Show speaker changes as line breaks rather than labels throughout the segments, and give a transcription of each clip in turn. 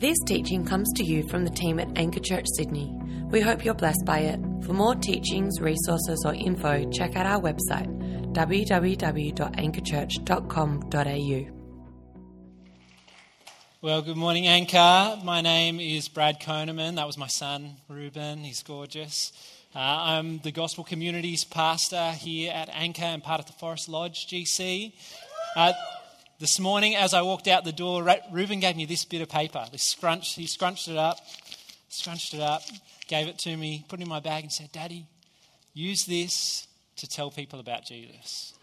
This teaching comes to you from the team at Anchor Church Sydney. We hope you're blessed by it. For more teachings, resources, or info, check out our website www.anchorchurch.com.au.
Well, good morning, Anchor. My name is Brad Koneman. That was my son, Ruben. He's gorgeous. Uh, I'm the Gospel Communities pastor here at Anchor and part of the Forest Lodge GC. Uh, this morning, as I walked out the door, Reuben gave me this bit of paper. This scrunch, he scrunched it up, scrunched it up, gave it to me, put it in my bag, and said, "Daddy, use this to tell people about Jesus."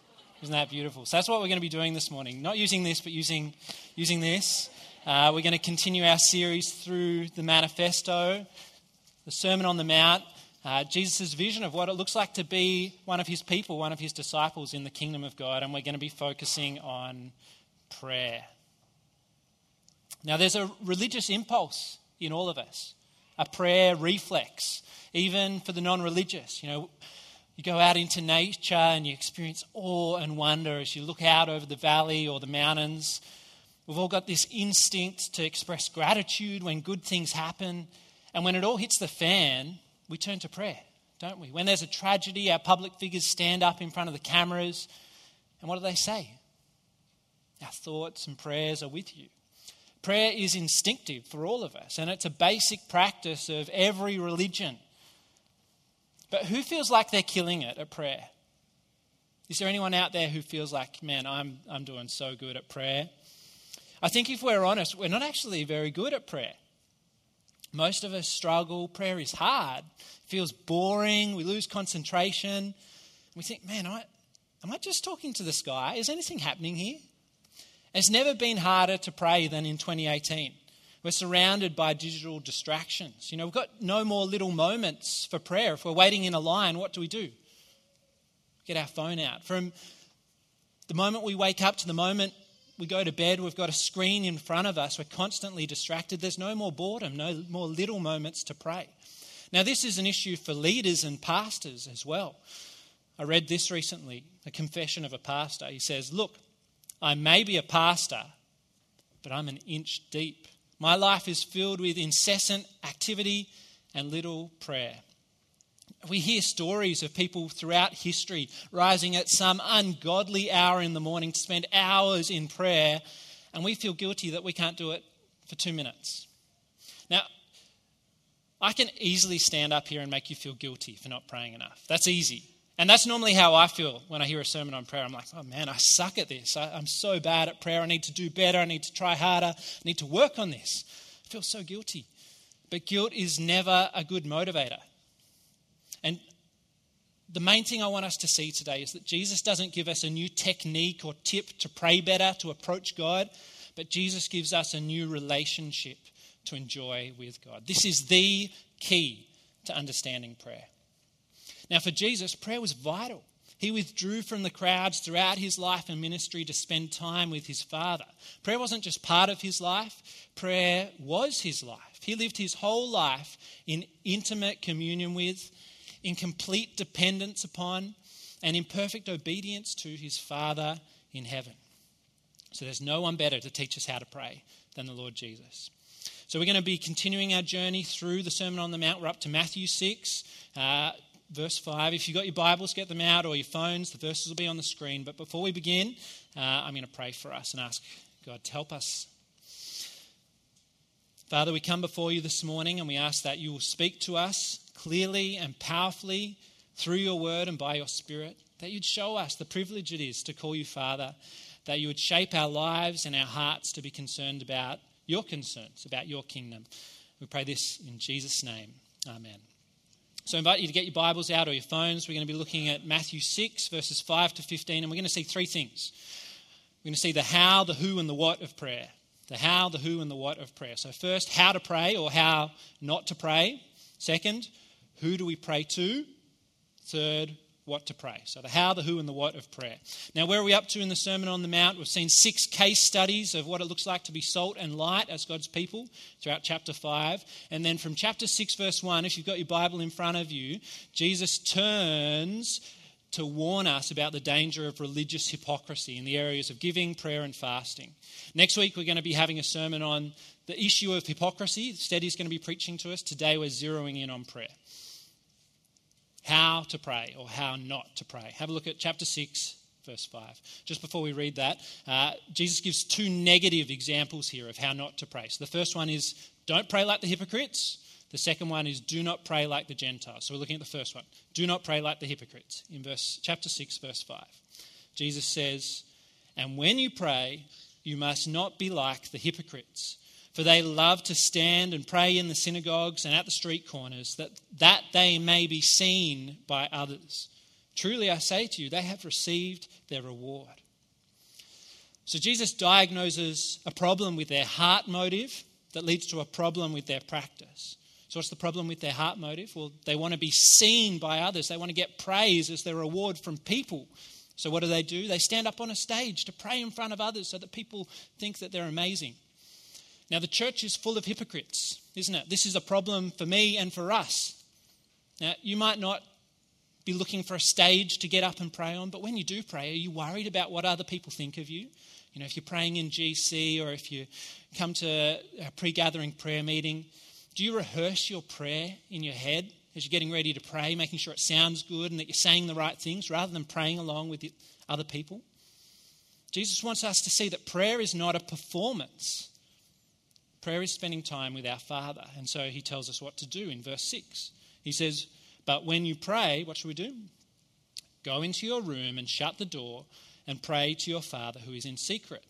Isn't that beautiful? So that's what we're going to be doing this morning. Not using this, but using using this. Uh, we're going to continue our series through the manifesto, the Sermon on the Mount, uh, Jesus' vision of what it looks like to be one of his people, one of his disciples in the kingdom of God, and we're going to be focusing on prayer. Now, there's a religious impulse in all of us, a prayer reflex, even for the non religious. You know, you go out into nature and you experience awe and wonder as you look out over the valley or the mountains We've all got this instinct to express gratitude when good things happen. And when it all hits the fan, we turn to prayer, don't we? When there's a tragedy, our public figures stand up in front of the cameras. And what do they say? Our thoughts and prayers are with you. Prayer is instinctive for all of us, and it's a basic practice of every religion. But who feels like they're killing it at prayer? Is there anyone out there who feels like, man, I'm, I'm doing so good at prayer? I think if we're honest, we're not actually very good at prayer. Most of us struggle. Prayer is hard, it feels boring. We lose concentration. We think, man, I, am I just talking to the sky? Is anything happening here? It's never been harder to pray than in 2018. We're surrounded by digital distractions. You know, we've got no more little moments for prayer. If we're waiting in a line, what do we do? Get our phone out. From the moment we wake up to the moment we go to bed, we've got a screen in front of us, we're constantly distracted. There's no more boredom, no more little moments to pray. Now, this is an issue for leaders and pastors as well. I read this recently a confession of a pastor. He says, Look, I may be a pastor, but I'm an inch deep. My life is filled with incessant activity and little prayer. We hear stories of people throughout history rising at some ungodly hour in the morning to spend hours in prayer, and we feel guilty that we can't do it for two minutes. Now, I can easily stand up here and make you feel guilty for not praying enough. That's easy. And that's normally how I feel when I hear a sermon on prayer. I'm like, oh man, I suck at this. I, am so bad at prayer. I need to do better. I need to try harder. I need to work on this. I feel so guilty. But guilt is never a good motivator. And the main thing I want us to see today is that Jesus doesn't give us a new technique or tip to pray better, to approach God, but Jesus gives us a new relationship to enjoy with God. This is the key to understanding prayer. Now, for Jesus, prayer was vital. He withdrew from the crowds throughout his life and ministry to spend time with his Father. Prayer wasn't just part of his life, prayer was his life. He lived his whole life in intimate communion with in complete dependence upon, and in perfect obedience to his Father in heaven. So there's no one better to teach us how to pray than the Lord Jesus. So we're going to be continuing our journey through the Sermon on the Mount. We're up to Matthew 6, uh, verse 5. If you've got your Bibles, get them out, or your phones, the verses will be on the screen. But before we begin, uh, I'm going to pray for us and ask God to help us. Father, we come before you this morning and we ask that you will speak to us clearly and powerfully through your word and by your spirit, that you'd show us the privilege it is to call you Father, that you would shape our lives and our hearts to be concerned about your concerns, about your kingdom. We pray this in Jesus' name. Amen. So I invite you to get your Bibles out or your phones. We're going to be looking at Matthew 6, verses 5 to 15, and we're going to see three things. We're going to see the how, the who, and the what of prayer. The how, the who, and the what of prayer. So, first, how to pray or how not to pray. Second, who do we pray to? Third, what to pray. So the how, the who, and the what of prayer. Now, where are we up to in the Sermon on the Mount? We've seen six case studies of what it looks like to be salt and light as God's people throughout chapter 5. And then from chapter 6, verse 1, if you've got your Bible in front of you, Jesus turns to warn us about the danger of religious hypocrisy in the areas of giving, prayer, and fasting. Next week, we're going to be having a sermon on the issue of hypocrisy, Steady's going to be preaching to us. Today we're zeroing in on prayer. How to pray or how not to pray. Have a look at chapter 6, verse 5. Just before we read that, uh, Jesus gives two negative examples here of how not to pray. So the first one is don't pray like the hypocrites. The second one is do not pray like the Gentiles. So we're looking at the first one. Do not pray like the hypocrites. In verse chapter 6 verse 5. Jesus says, "And when you pray, you must not be like the hypocrites, for they love to stand and pray in the synagogues and at the street corners that that they may be seen by others. Truly I say to you, they have received their reward." So Jesus diagnoses a problem with their heart motive that leads to a problem with their practice. So, what's the problem with their heart motive? Well, they want to be seen by others. They want to get praise as their reward from people. So, what do they do? They stand up on a stage to pray in front of others so that people think that they're amazing. Now, the church is full of hypocrites, isn't it? This is a problem for me and for us. Now, you might not be looking for a stage to get up and pray on, but when you do pray, are you worried about what other people think of you? You know, if you're praying in GC or if you come to a pre gathering prayer meeting, do you rehearse your prayer in your head as you're getting ready to pray, making sure it sounds good and that you're saying the right things rather than praying along with other people? Jesus wants us to see that prayer is not a performance. Prayer is spending time with our Father. And so he tells us what to do in verse 6. He says, But when you pray, what should we do? Go into your room and shut the door and pray to your Father who is in secret.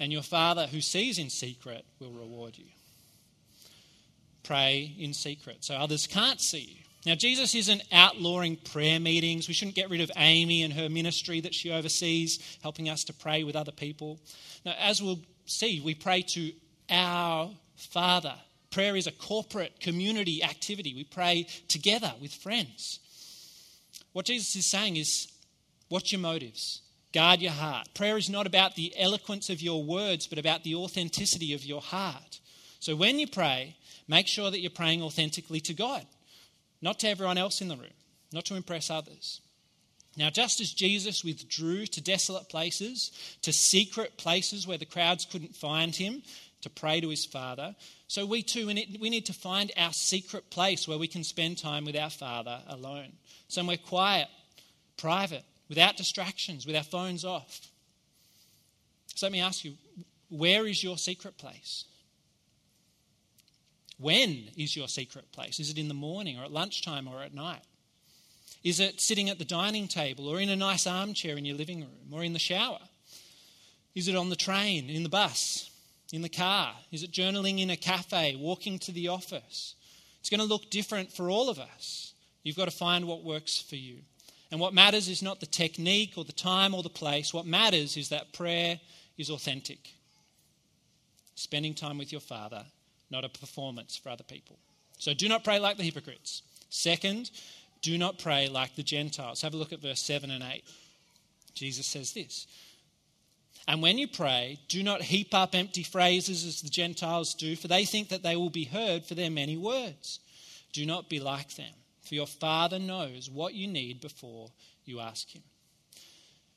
And your Father who sees in secret will reward you pray in secret so others can't see you. Now, Jesus isn't outlawing prayer meetings. We shouldn't get rid of Amy and her ministry that she oversees, helping us to pray with other people. Now, as we'll see, we pray to our Father. Prayer is a corporate community activity. We pray together with friends. What Jesus is saying is watch your motives, guard your heart. Prayer is not about the eloquence of your words, but about the authenticity of your heart. So when you pray, make sure that you're praying authentically to God, not to everyone else in the room, not to impress others. Now, just as Jesus withdrew to desolate places, to secret places where the crowds couldn't find him, to pray to his Father, so we too we need to find our secret place where we can spend time with our Father alone. Somewhere quiet, private, without distractions, with our phones off. So let me ask you where is your secret place? When is your secret place? Is it in the morning or at lunchtime or at night? Is it sitting at the dining table or in a nice armchair in your living room or in the shower? Is it on the train, in the bus, in the car? Is it journaling in a cafe, walking to the office? It's going to look different for all of us. You've got to find what works for you. And what matters is not the technique or the time or the place. What matters is that prayer is authentic. Spending time with your Father not a performance for other people. So do not pray like the hypocrites. Second, do not pray like the Gentiles. Have a look at verse 7 and 8. Jesus says this And when you pray, do not heap up empty phrases as the Gentiles do, for they think that they will be heard for their many words. Do not be like them, for your Father knows what you need before you ask Him.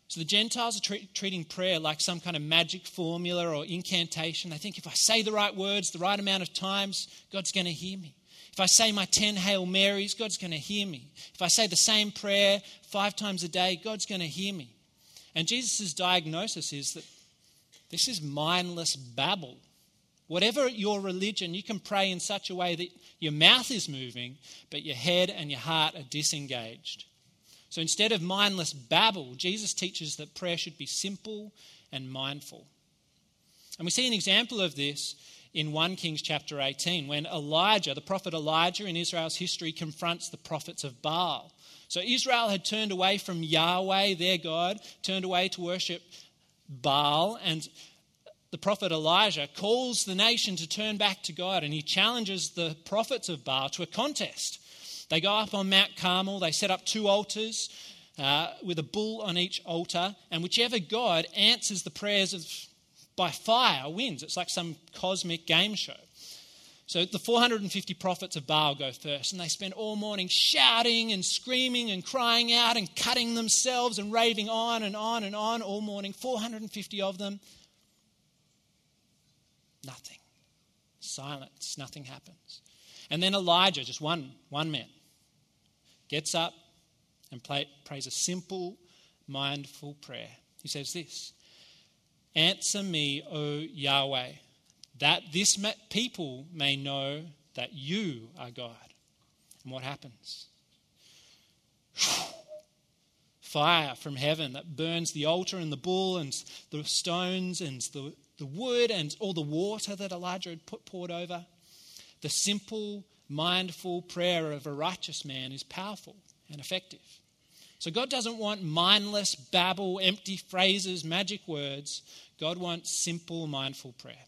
So the Gentiles are tre- treating prayer like some kind of magic formula or incantation. They think if I say the right words the right amount of times, God's going to hear me. If I say my 10 Hail Marys, God's going to hear me. If I say the same prayer five times a day, God's going to hear me. And Jesus' diagnosis is that this is mindless babble. Whatever your religion, you can pray in such a way that your mouth is moving, but your head and your heart are disengaged. So instead of mindless babble, Jesus teaches that prayer should be simple and mindful. And we see an example of this in 1 Kings chapter 18 when Elijah, the prophet Elijah in Israel's history, confronts the prophets of Baal. So Israel had turned away from Yahweh, their God, turned away to worship Baal, and the prophet Elijah calls the nation to turn back to God and he challenges the prophets of Baal to a contest. They go up on Mount Carmel, they set up two altars uh, with a bull on each altar, and whichever God answers the prayers of, by fire wins. It's like some cosmic game show. So the 450 prophets of Baal go first, and they spend all morning shouting and screaming and crying out and cutting themselves and raving on and on and on all morning. 450 of them. Nothing. Silence, nothing happens. And then Elijah, just one, one man, gets up and play, prays a simple, mindful prayer. He says this Answer me, O Yahweh, that this people may know that you are God. And what happens? Fire from heaven that burns the altar and the bull and the stones and the, the wood and all the water that Elijah had put, poured over. The simple, mindful prayer of a righteous man is powerful and effective. So God doesn't want mindless babble, empty phrases, magic words. God wants simple, mindful prayer.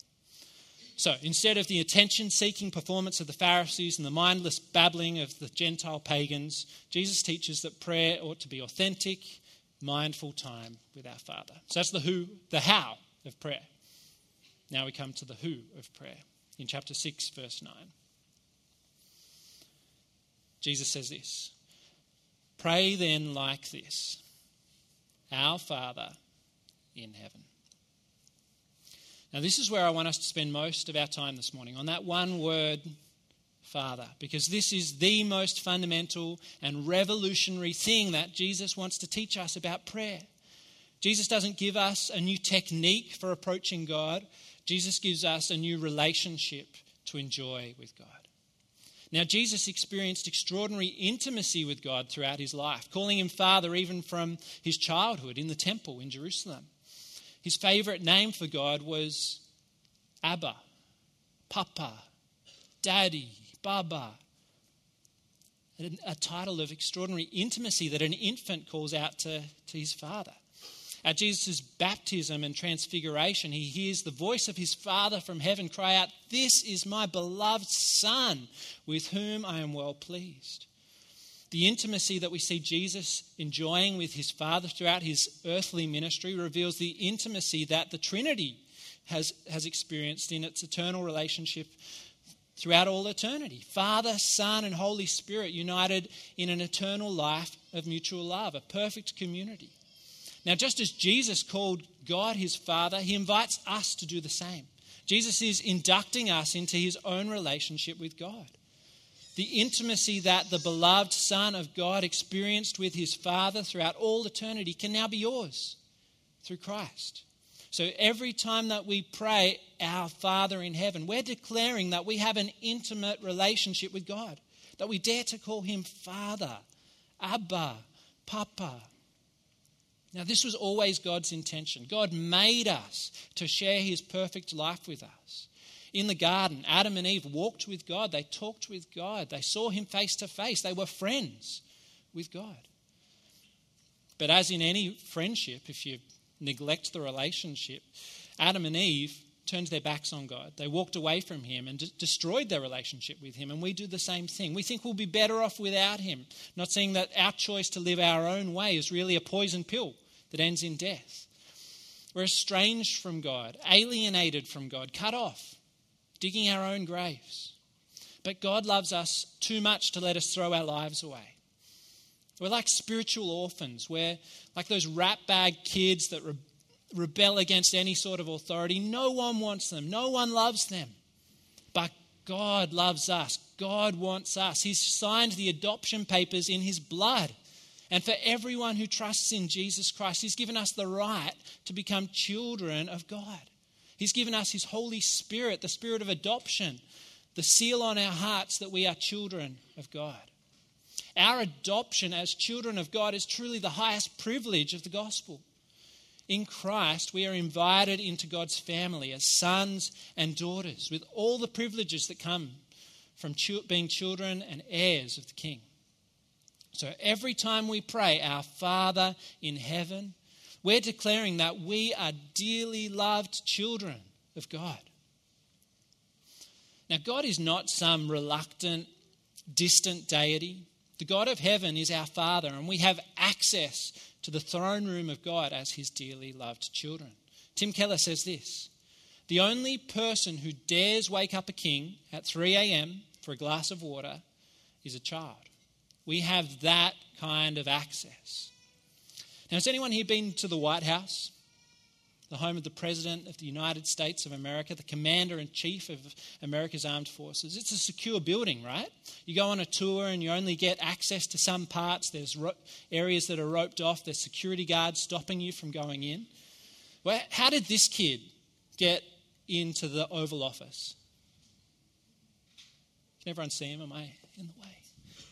So instead of the attention seeking performance of the Pharisees and the mindless babbling of the Gentile pagans, Jesus teaches that prayer ought to be authentic, mindful time with our Father. So that's the who, the how of prayer. Now we come to the who of prayer in chapter 6, verse 9. Jesus says this Pray then like this Our Father in heaven. Now, this is where I want us to spend most of our time this morning on that one word, Father, because this is the most fundamental and revolutionary thing that Jesus wants to teach us about prayer. Jesus doesn't give us a new technique for approaching God, Jesus gives us a new relationship to enjoy with God. Now, Jesus experienced extraordinary intimacy with God throughout his life, calling him Father even from his childhood in the temple in Jerusalem. His favorite name for God was Abba, Papa, Daddy, Baba. A title of extraordinary intimacy that an infant calls out to, to his father. At Jesus' baptism and transfiguration, he hears the voice of his Father from heaven cry out, This is my beloved Son, with whom I am well pleased. The intimacy that we see Jesus enjoying with his Father throughout his earthly ministry reveals the intimacy that the Trinity has, has experienced in its eternal relationship throughout all eternity. Father, Son, and Holy Spirit united in an eternal life of mutual love, a perfect community. Now, just as Jesus called God his Father, he invites us to do the same. Jesus is inducting us into his own relationship with God the intimacy that the beloved Son of God experienced with his Father throughout all eternity can now be yours through Christ. So every time that we pray, Our Father in heaven, we're declaring that we have an intimate relationship with God, that we dare to call him Father, Abba, Papa. Now, this was always God's intention. God made us to share his perfect life with us in the garden, Adam and Eve walked with God. They talked with God. They saw him face to face. They were friends with God. But as in any friendship, if you neglect the relationship, Adam and Eve turned their backs on God. They walked away from Him and d- destroyed their relationship with Him. And we do the same thing. We think we'll be better off without Him, not seeing that our choice to live our own way is really a poison pill that ends in death. We're estranged from God, alienated from God, cut off digging our own graves. But God loves us too much to let us throw our lives away. We're like spiritual orphans. We're like those rat bag kids that re- rebel against any sort of authority. No one wants them, no one loves them. But God loves us. God wants us. He's signed the adoption papers in His blood. And for everyone who trusts in Jesus Christ, He's given us the right to become children of God. He's given us His Holy Spirit, the Spirit of adoption, the seal on our hearts that we are children of God. Our adoption as children of God is truly the highest privilege of the gospel. In Christ, we are invited into God's family as sons and daughters with all the privileges that come from being children and heirs of the King. So every time we pray, Our Father in heaven, we're declaring that we are dearly loved children of God. Now, God is not some reluctant, distant deity. The God of heaven is our Father, and we have access to the throne room of God as his dearly loved children. Tim Keller says this The only person who dares wake up a king at 3 a.m. for a glass of water is a child. We have that kind of access. Now, has anyone here been to the White House? the home of the President of the United States of America, the Commander in Chief of America's Armed Forces. It's a secure building, right? You go on a tour and you only get access to some parts. There's ro- areas that are roped off, there's security guards stopping you from going in. Well, how did this kid get into the Oval Office? Can everyone see him? Am I in the way?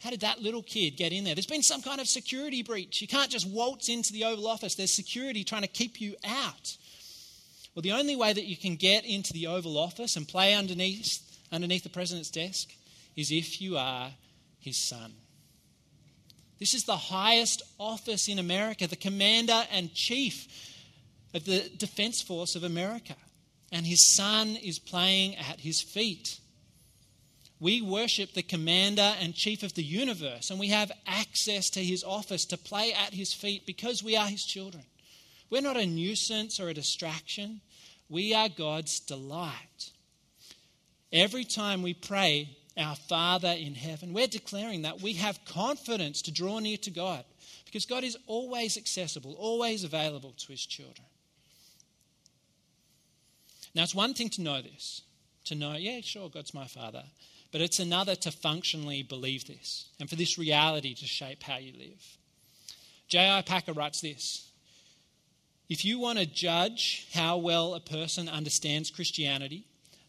How did that little kid get in there? There's been some kind of security breach. You can't just waltz into the Oval Office, there's security trying to keep you out. Well, the only way that you can get into the Oval Office and play underneath, underneath the president's desk is if you are his son. This is the highest office in America, the commander and chief of the Defense Force of America. And his son is playing at his feet. We worship the commander and chief of the universe, and we have access to his office to play at his feet because we are his children. We're not a nuisance or a distraction, we are God's delight. Every time we pray, our Father in heaven, we're declaring that we have confidence to draw near to God because God is always accessible, always available to his children. Now, it's one thing to know this, to know, yeah, sure, God's my Father. But it's another to functionally believe this and for this reality to shape how you live. J.I. Packer writes this If you want to judge how well a person understands Christianity,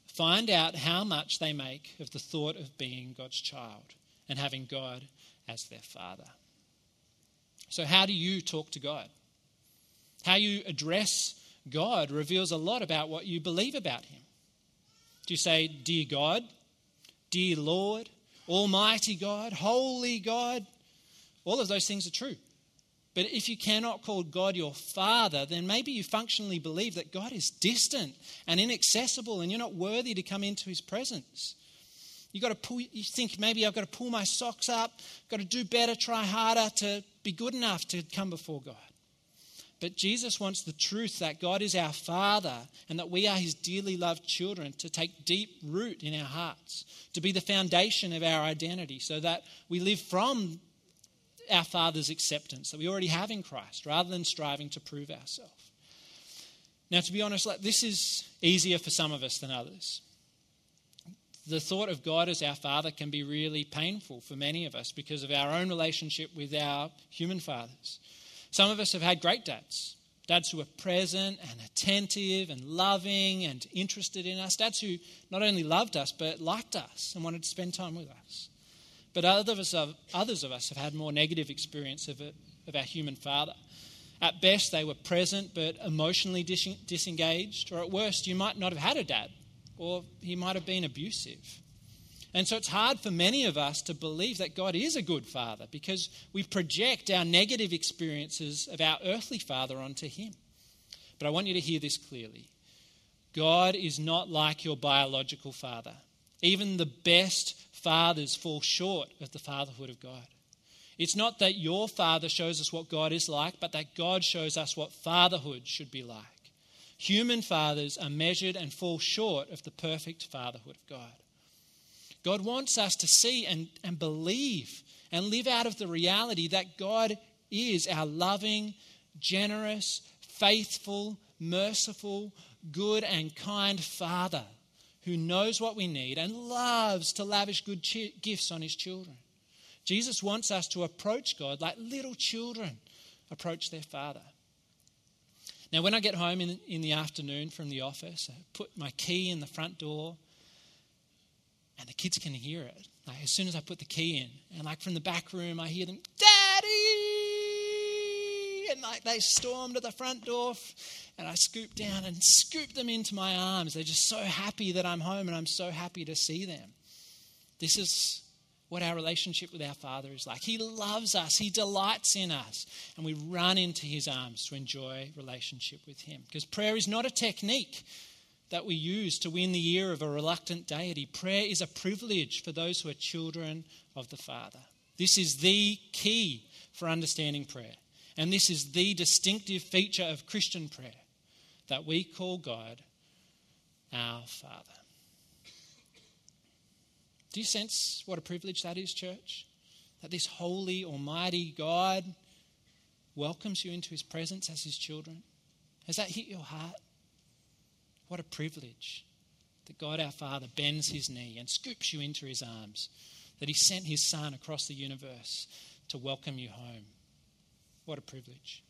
find out how much they make of the thought of being God's child and having God as their father. So, how do you talk to God? How you address God reveals a lot about what you believe about Him. Do you say, Dear God, dear Lord, Almighty God, Holy God. All of those things are true. But if you cannot call God your Father, then maybe you functionally believe that God is distant and inaccessible and you're not worthy to come into His presence. You got to pull, you think maybe I've got to pull my socks up, got to do better, try harder to be good enough to come before God. But Jesus wants the truth that God is our Father and that we are His dearly loved children to take deep root in our hearts, to be the foundation of our identity, so that we live from our Father's acceptance that we already have in Christ rather than striving to prove ourselves. Now, to be honest, like, this is easier for some of us than others. The thought of God as our Father can be really painful for many of us because of our own relationship with our human fathers. Some of us have had great dads, dads who were present and attentive and loving and interested in us, dads who not only loved us but liked us and wanted to spend time with us. But others of, others of us have had more negative experience of, it, of our human father. At best, they were present but emotionally disengaged, or at worst, you might not have had a dad, or he might have been abusive. And so it's hard for many of us to believe that God is a good father because we project our negative experiences of our earthly father onto him. But I want you to hear this clearly God is not like your biological father. Even the best fathers fall short of the fatherhood of God. It's not that your father shows us what God is like, but that God shows us what fatherhood should be like. Human fathers are measured and fall short of the perfect fatherhood of God. God wants us to see and, and believe and live out of the reality that God is our loving, generous, faithful, merciful, good, and kind Father who knows what we need and loves to lavish good gifts on his children. Jesus wants us to approach God like little children approach their Father. Now, when I get home in, in the afternoon from the office, I put my key in the front door and the kids can hear it. Like as soon as I put the key in, and like from the back room, I hear them, Daddy! And like they storm to the front door, and I scoop down and scoop them into my arms. They're just so happy that I'm home, and I'm so happy to see them. This is what our relationship with our Father is like. He loves us, He delights in us, and we run into His arms to enjoy relationship with Him. Because prayer is not a technique, that we use to win the ear of a reluctant deity. Prayer is a privilege for those who are children of the Father. This is the key for understanding prayer. And this is the distinctive feature of Christian prayer that we call God our Father. Do you sense what a privilege that is, church? That this holy, almighty God welcomes you into his presence as his children? Has that hit your heart? What a privilege that God our Father bends his knee and scoops you into his arms, that he sent his Son across the universe to welcome you home. What a privilege.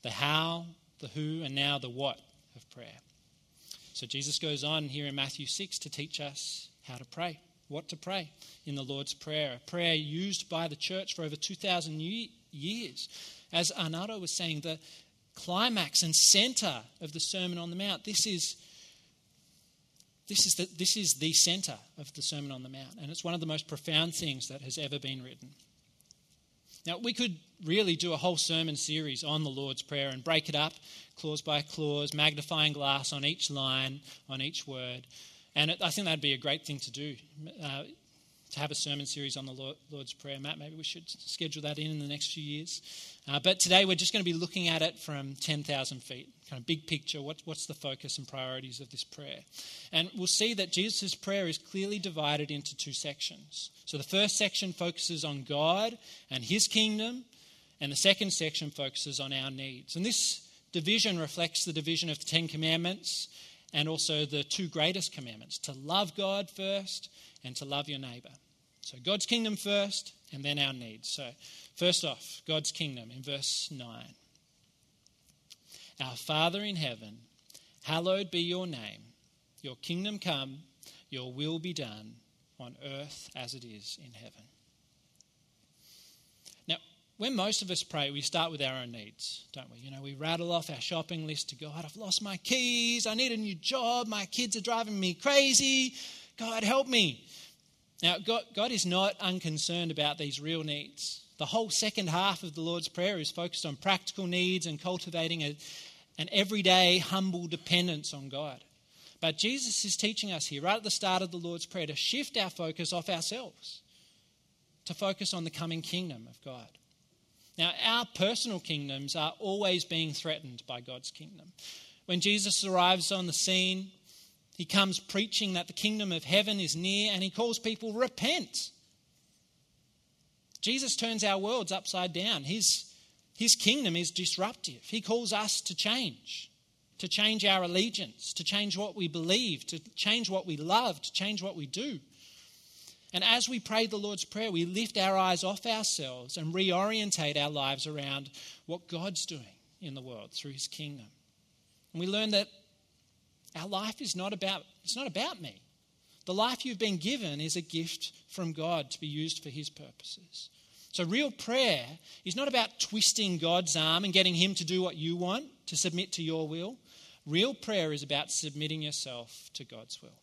The how, the who, and now the what of prayer. So Jesus goes on here in Matthew 6 to teach us how to pray, what to pray in the Lord's Prayer, a prayer used by the church for over 2,000 years. As Arnaldo was saying, the climax and center of the Sermon on the Mount. This is this is, the, this is the center of the Sermon on the Mount, and it's one of the most profound things that has ever been written. Now, we could really do a whole sermon series on the Lord's Prayer and break it up clause by clause, magnifying glass on each line, on each word. And it, I think that'd be a great thing to do. Uh, to have a sermon series on the Lord's Prayer. Matt, maybe we should schedule that in in the next few years. Uh, but today we're just going to be looking at it from 10,000 feet, kind of big picture. What, what's the focus and priorities of this prayer? And we'll see that Jesus' prayer is clearly divided into two sections. So the first section focuses on God and his kingdom, and the second section focuses on our needs. And this division reflects the division of the Ten Commandments and also the two greatest commandments to love God first and to love your neighbor. So, God's kingdom first, and then our needs. So, first off, God's kingdom in verse 9. Our Father in heaven, hallowed be your name. Your kingdom come, your will be done on earth as it is in heaven. Now, when most of us pray, we start with our own needs, don't we? You know, we rattle off our shopping list to God. I've lost my keys. I need a new job. My kids are driving me crazy. God, help me. Now, God, God is not unconcerned about these real needs. The whole second half of the Lord's Prayer is focused on practical needs and cultivating a, an everyday humble dependence on God. But Jesus is teaching us here, right at the start of the Lord's Prayer, to shift our focus off ourselves, to focus on the coming kingdom of God. Now, our personal kingdoms are always being threatened by God's kingdom. When Jesus arrives on the scene, he comes preaching that the kingdom of heaven is near and he calls people, repent. Jesus turns our worlds upside down. His, his kingdom is disruptive. He calls us to change, to change our allegiance, to change what we believe, to change what we love, to change what we do. And as we pray the Lord's Prayer, we lift our eyes off ourselves and reorientate our lives around what God's doing in the world through his kingdom. And we learn that our life is not about, it's not about me. The life you've been given is a gift from God to be used for His purposes. So, real prayer is not about twisting God's arm and getting Him to do what you want, to submit to your will. Real prayer is about submitting yourself to God's will.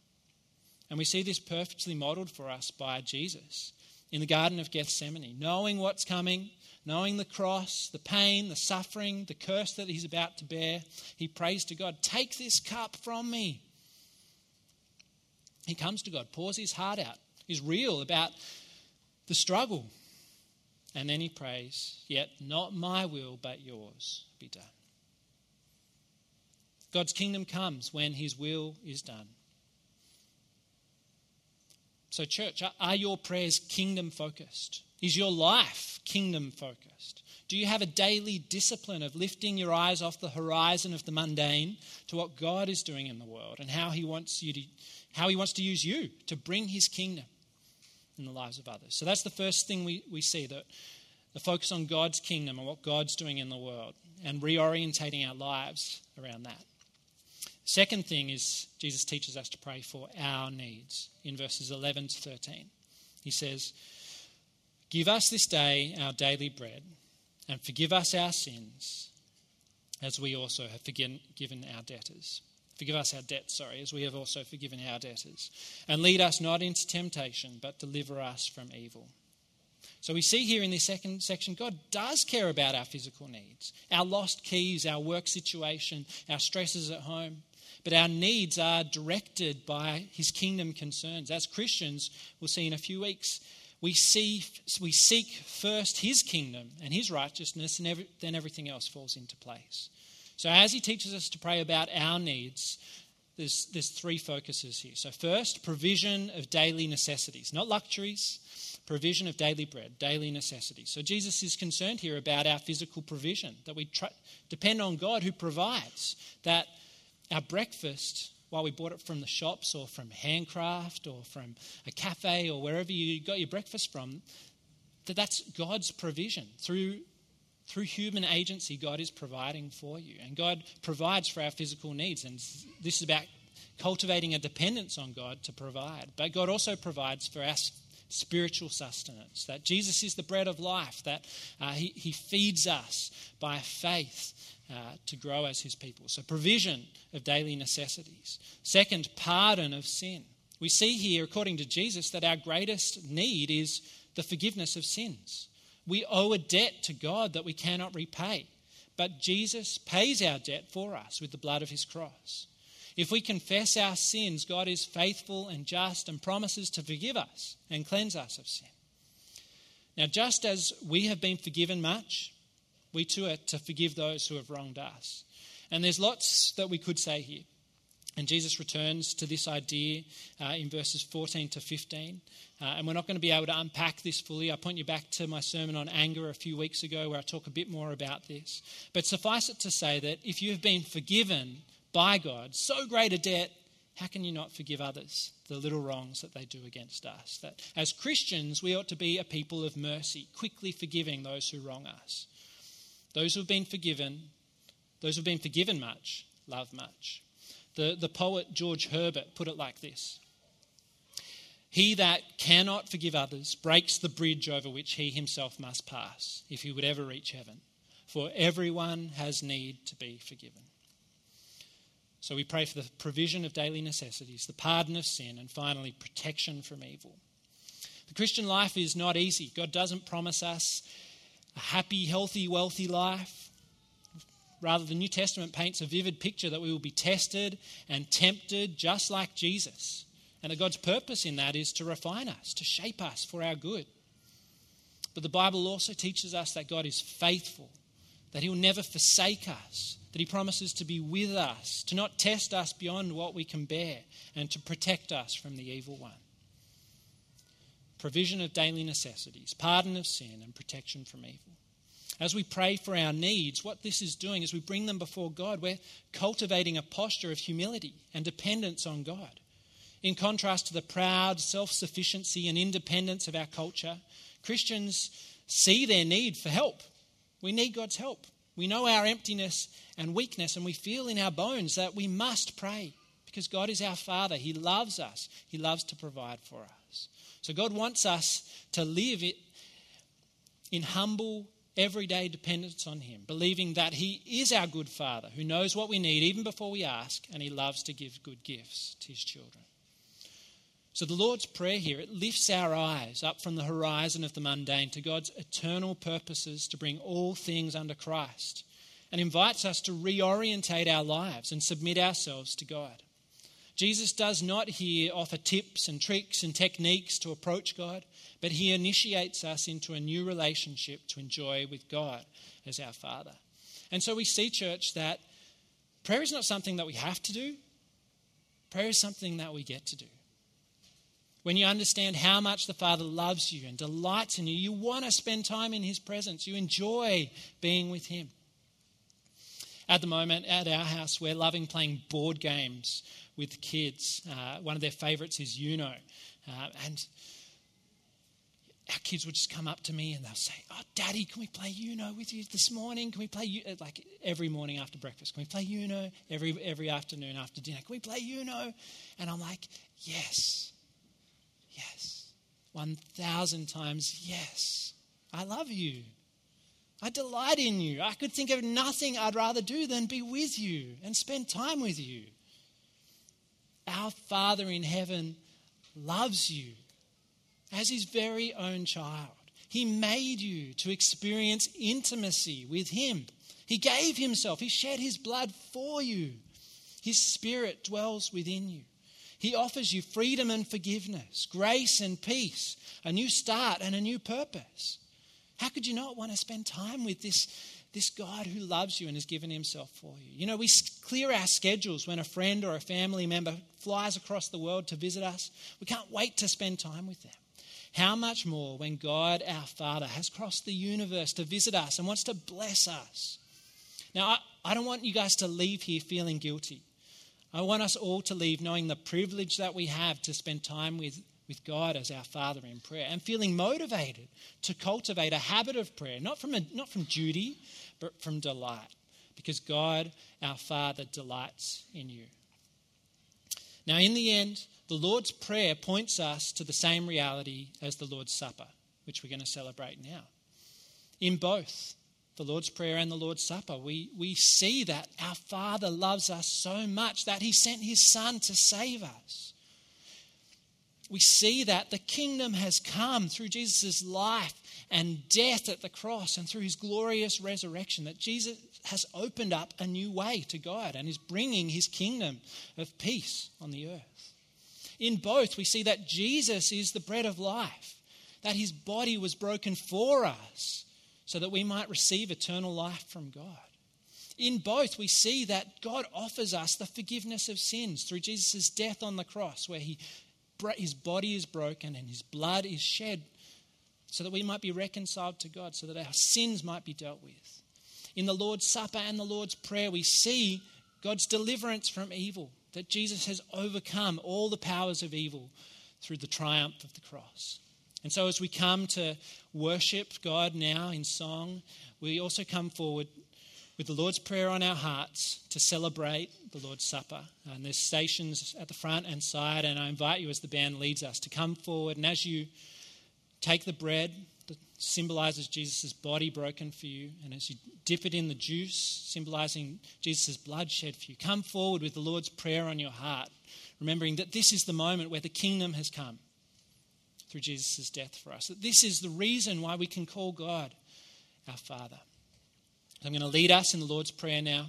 And we see this perfectly modeled for us by Jesus in the Garden of Gethsemane, knowing what's coming, knowing the cross, the pain, the suffering, the curse that he's about to bear, he prays to God, Take this cup from me. He comes to God, pours his heart out, he's real about the struggle. And then he prays, Yet not my will, but yours be done. God's kingdom comes when his will is done. So, church, are your prayers kingdom focused? Is your life kingdom focused? Do you have a daily discipline of lifting your eyes off the horizon of the mundane to what God is doing in the world and how he wants you to how he wants to use you to bring his kingdom in the lives of others? So that's the first thing we, we see that the focus on God's kingdom and what God's doing in the world and reorientating our lives around that. Second thing is Jesus teaches us to pray for our needs in verses 11 to 13. He says, Give us this day our daily bread, and forgive us our sins, as we also have forgiven our debtors. Forgive us our debts, sorry, as we have also forgiven our debtors. And lead us not into temptation, but deliver us from evil. So we see here in this second section, God does care about our physical needs, our lost keys, our work situation, our stresses at home. But our needs are directed by his kingdom concerns. As Christians, we'll see in a few weeks, we, see, we seek first his kingdom and his righteousness, and every, then everything else falls into place. So, as he teaches us to pray about our needs, there's, there's three focuses here. So, first, provision of daily necessities, not luxuries, provision of daily bread, daily necessities. So, Jesus is concerned here about our physical provision, that we depend on God who provides, that our breakfast, while we bought it from the shops or from Handcraft or from a cafe or wherever you got your breakfast from, that that's God's provision through through human agency, God is providing for you. And God provides for our physical needs. And this is about cultivating a dependence on God to provide. But God also provides for our spiritual sustenance, that Jesus is the bread of life, that uh, he, he feeds us by faith. Uh, to grow as his people. So, provision of daily necessities. Second, pardon of sin. We see here, according to Jesus, that our greatest need is the forgiveness of sins. We owe a debt to God that we cannot repay. But Jesus pays our debt for us with the blood of his cross. If we confess our sins, God is faithful and just and promises to forgive us and cleanse us of sin. Now, just as we have been forgiven much, we too are to forgive those who have wronged us. And there's lots that we could say here. And Jesus returns to this idea uh, in verses 14 to 15. Uh, and we're not going to be able to unpack this fully. I point you back to my sermon on anger a few weeks ago where I talk a bit more about this. But suffice it to say that if you have been forgiven by God, so great a debt, how can you not forgive others the little wrongs that they do against us? That as Christians, we ought to be a people of mercy, quickly forgiving those who wrong us. Those who have been forgiven, those who have been forgiven much, love much. The, the poet George Herbert put it like this He that cannot forgive others breaks the bridge over which he himself must pass if he would ever reach heaven. For everyone has need to be forgiven. So we pray for the provision of daily necessities, the pardon of sin, and finally, protection from evil. The Christian life is not easy. God doesn't promise us a happy, healthy, wealthy life. Rather, the New Testament paints a vivid picture that we will be tested and tempted just like Jesus. And that God's purpose in that is to refine us, to shape us for our good. But the Bible also teaches us that God is faithful, that He will never forsake us, that He promises to be with us, to not test us beyond what we can bear, and to protect us from the evil one. Provision of daily necessities, pardon of sin, and protection from evil. As we pray for our needs, what this is doing is we bring them before God. We're cultivating a posture of humility and dependence on God. In contrast to the proud self sufficiency and independence of our culture, Christians see their need for help. We need God's help. We know our emptiness and weakness, and we feel in our bones that we must pray because God is our Father. He loves us, He loves to provide for us. So, God wants us to live it in humble everyday dependence on Him, believing that He is our good Father who knows what we need even before we ask, and He loves to give good gifts to His children. So the Lord's Prayer here, it lifts our eyes up from the horizon of the mundane to God's eternal purposes to bring all things under Christ and invites us to reorientate our lives and submit ourselves to God. Jesus does not here offer tips and tricks and techniques to approach God, but he initiates us into a new relationship to enjoy with God as our Father. And so we see, church, that prayer is not something that we have to do, prayer is something that we get to do. When you understand how much the Father loves you and delights in you, you want to spend time in His presence. You enjoy being with Him. At the moment, at our house, we're loving playing board games with kids. Uh, one of their favorites is Uno. Uh, and our kids would just come up to me and they'll say, Oh, Daddy, can we play Uno with you this morning? Can we play uh, like every morning after breakfast? Can we play Uno every, every afternoon after dinner? Can we play Uno? And I'm like, Yes, yes. 1,000 times yes. I love you. I delight in you. I could think of nothing I'd rather do than be with you and spend time with you. Our Father in heaven loves you as his very own child. He made you to experience intimacy with him. He gave himself, he shed his blood for you. His spirit dwells within you. He offers you freedom and forgiveness, grace and peace, a new start and a new purpose. How could you not want to spend time with this this God who loves you and has given himself for you. You know, we clear our schedules when a friend or a family member flies across the world to visit us. We can't wait to spend time with them. How much more when God, our Father, has crossed the universe to visit us and wants to bless us? Now, I, I don't want you guys to leave here feeling guilty. I want us all to leave knowing the privilege that we have to spend time with, with God as our Father in prayer and feeling motivated to cultivate a habit of prayer, not from, a, not from duty, but from delight, because God, our Father, delights in you. Now, in the end, the Lord's Prayer points us to the same reality as the Lord's Supper, which we're going to celebrate now. In both, the Lord's Prayer and the Lord's Supper, we, we see that our Father loves us so much that He sent His Son to save us. We see that the kingdom has come through Jesus' life and death at the cross and through His glorious resurrection, that Jesus has opened up a new way to God and is bringing His kingdom of peace on the earth. In both, we see that Jesus is the bread of life, that His body was broken for us so that we might receive eternal life from God. In both, we see that God offers us the forgiveness of sins through Jesus' death on the cross, where he, his body is broken and his blood is shed so that we might be reconciled to God, so that our sins might be dealt with. In the Lord's Supper and the Lord's Prayer, we see God's deliverance from evil, that Jesus has overcome all the powers of evil through the triumph of the cross. And so, as we come to worship God now in song, we also come forward with the Lord's Prayer on our hearts to celebrate the Lord's Supper. Uh, and there's stations at the front and side, and I invite you as the band leads us to come forward. And as you take the bread that symbolizes Jesus' body broken for you, and as you dip it in the juice, symbolizing Jesus' blood shed for you, come forward with the Lord's Prayer on your heart, remembering that this is the moment where the kingdom has come through Jesus' death for us. That this is the reason why we can call God our Father. I'm going to lead us in the Lord's Prayer now,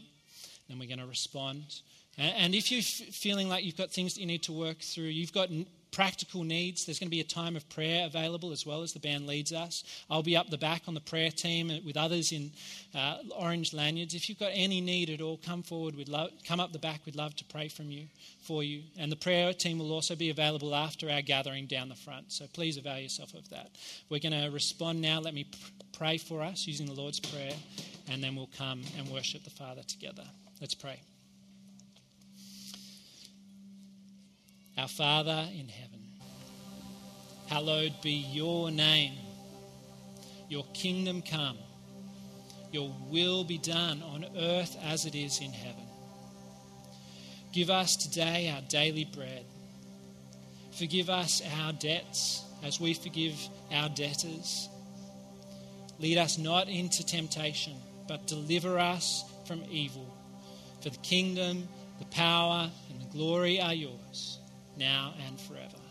and we're going to respond. And if you're feeling like you've got things that you need to work through, you've got practical needs, there's going to be a time of prayer available as well as the band leads us. I'll be up the back on the prayer team with others in uh, orange lanyards. If you've got any need at all, come forward. We'd love, come up the back. We'd love to pray from you for you. And the prayer team will also be available after our gathering down the front. So please avail yourself of that. We're going to respond now. Let me pray for us using the Lord's prayer, and then we'll come and worship the Father together. Let's pray. Our Father in heaven, hallowed be your name. Your kingdom come. Your will be done on earth as it is in heaven. Give us today our daily bread. Forgive us our debts as we forgive our debtors. Lead us not into temptation, but deliver us from evil. For the kingdom, the power, and the glory are yours now and forever.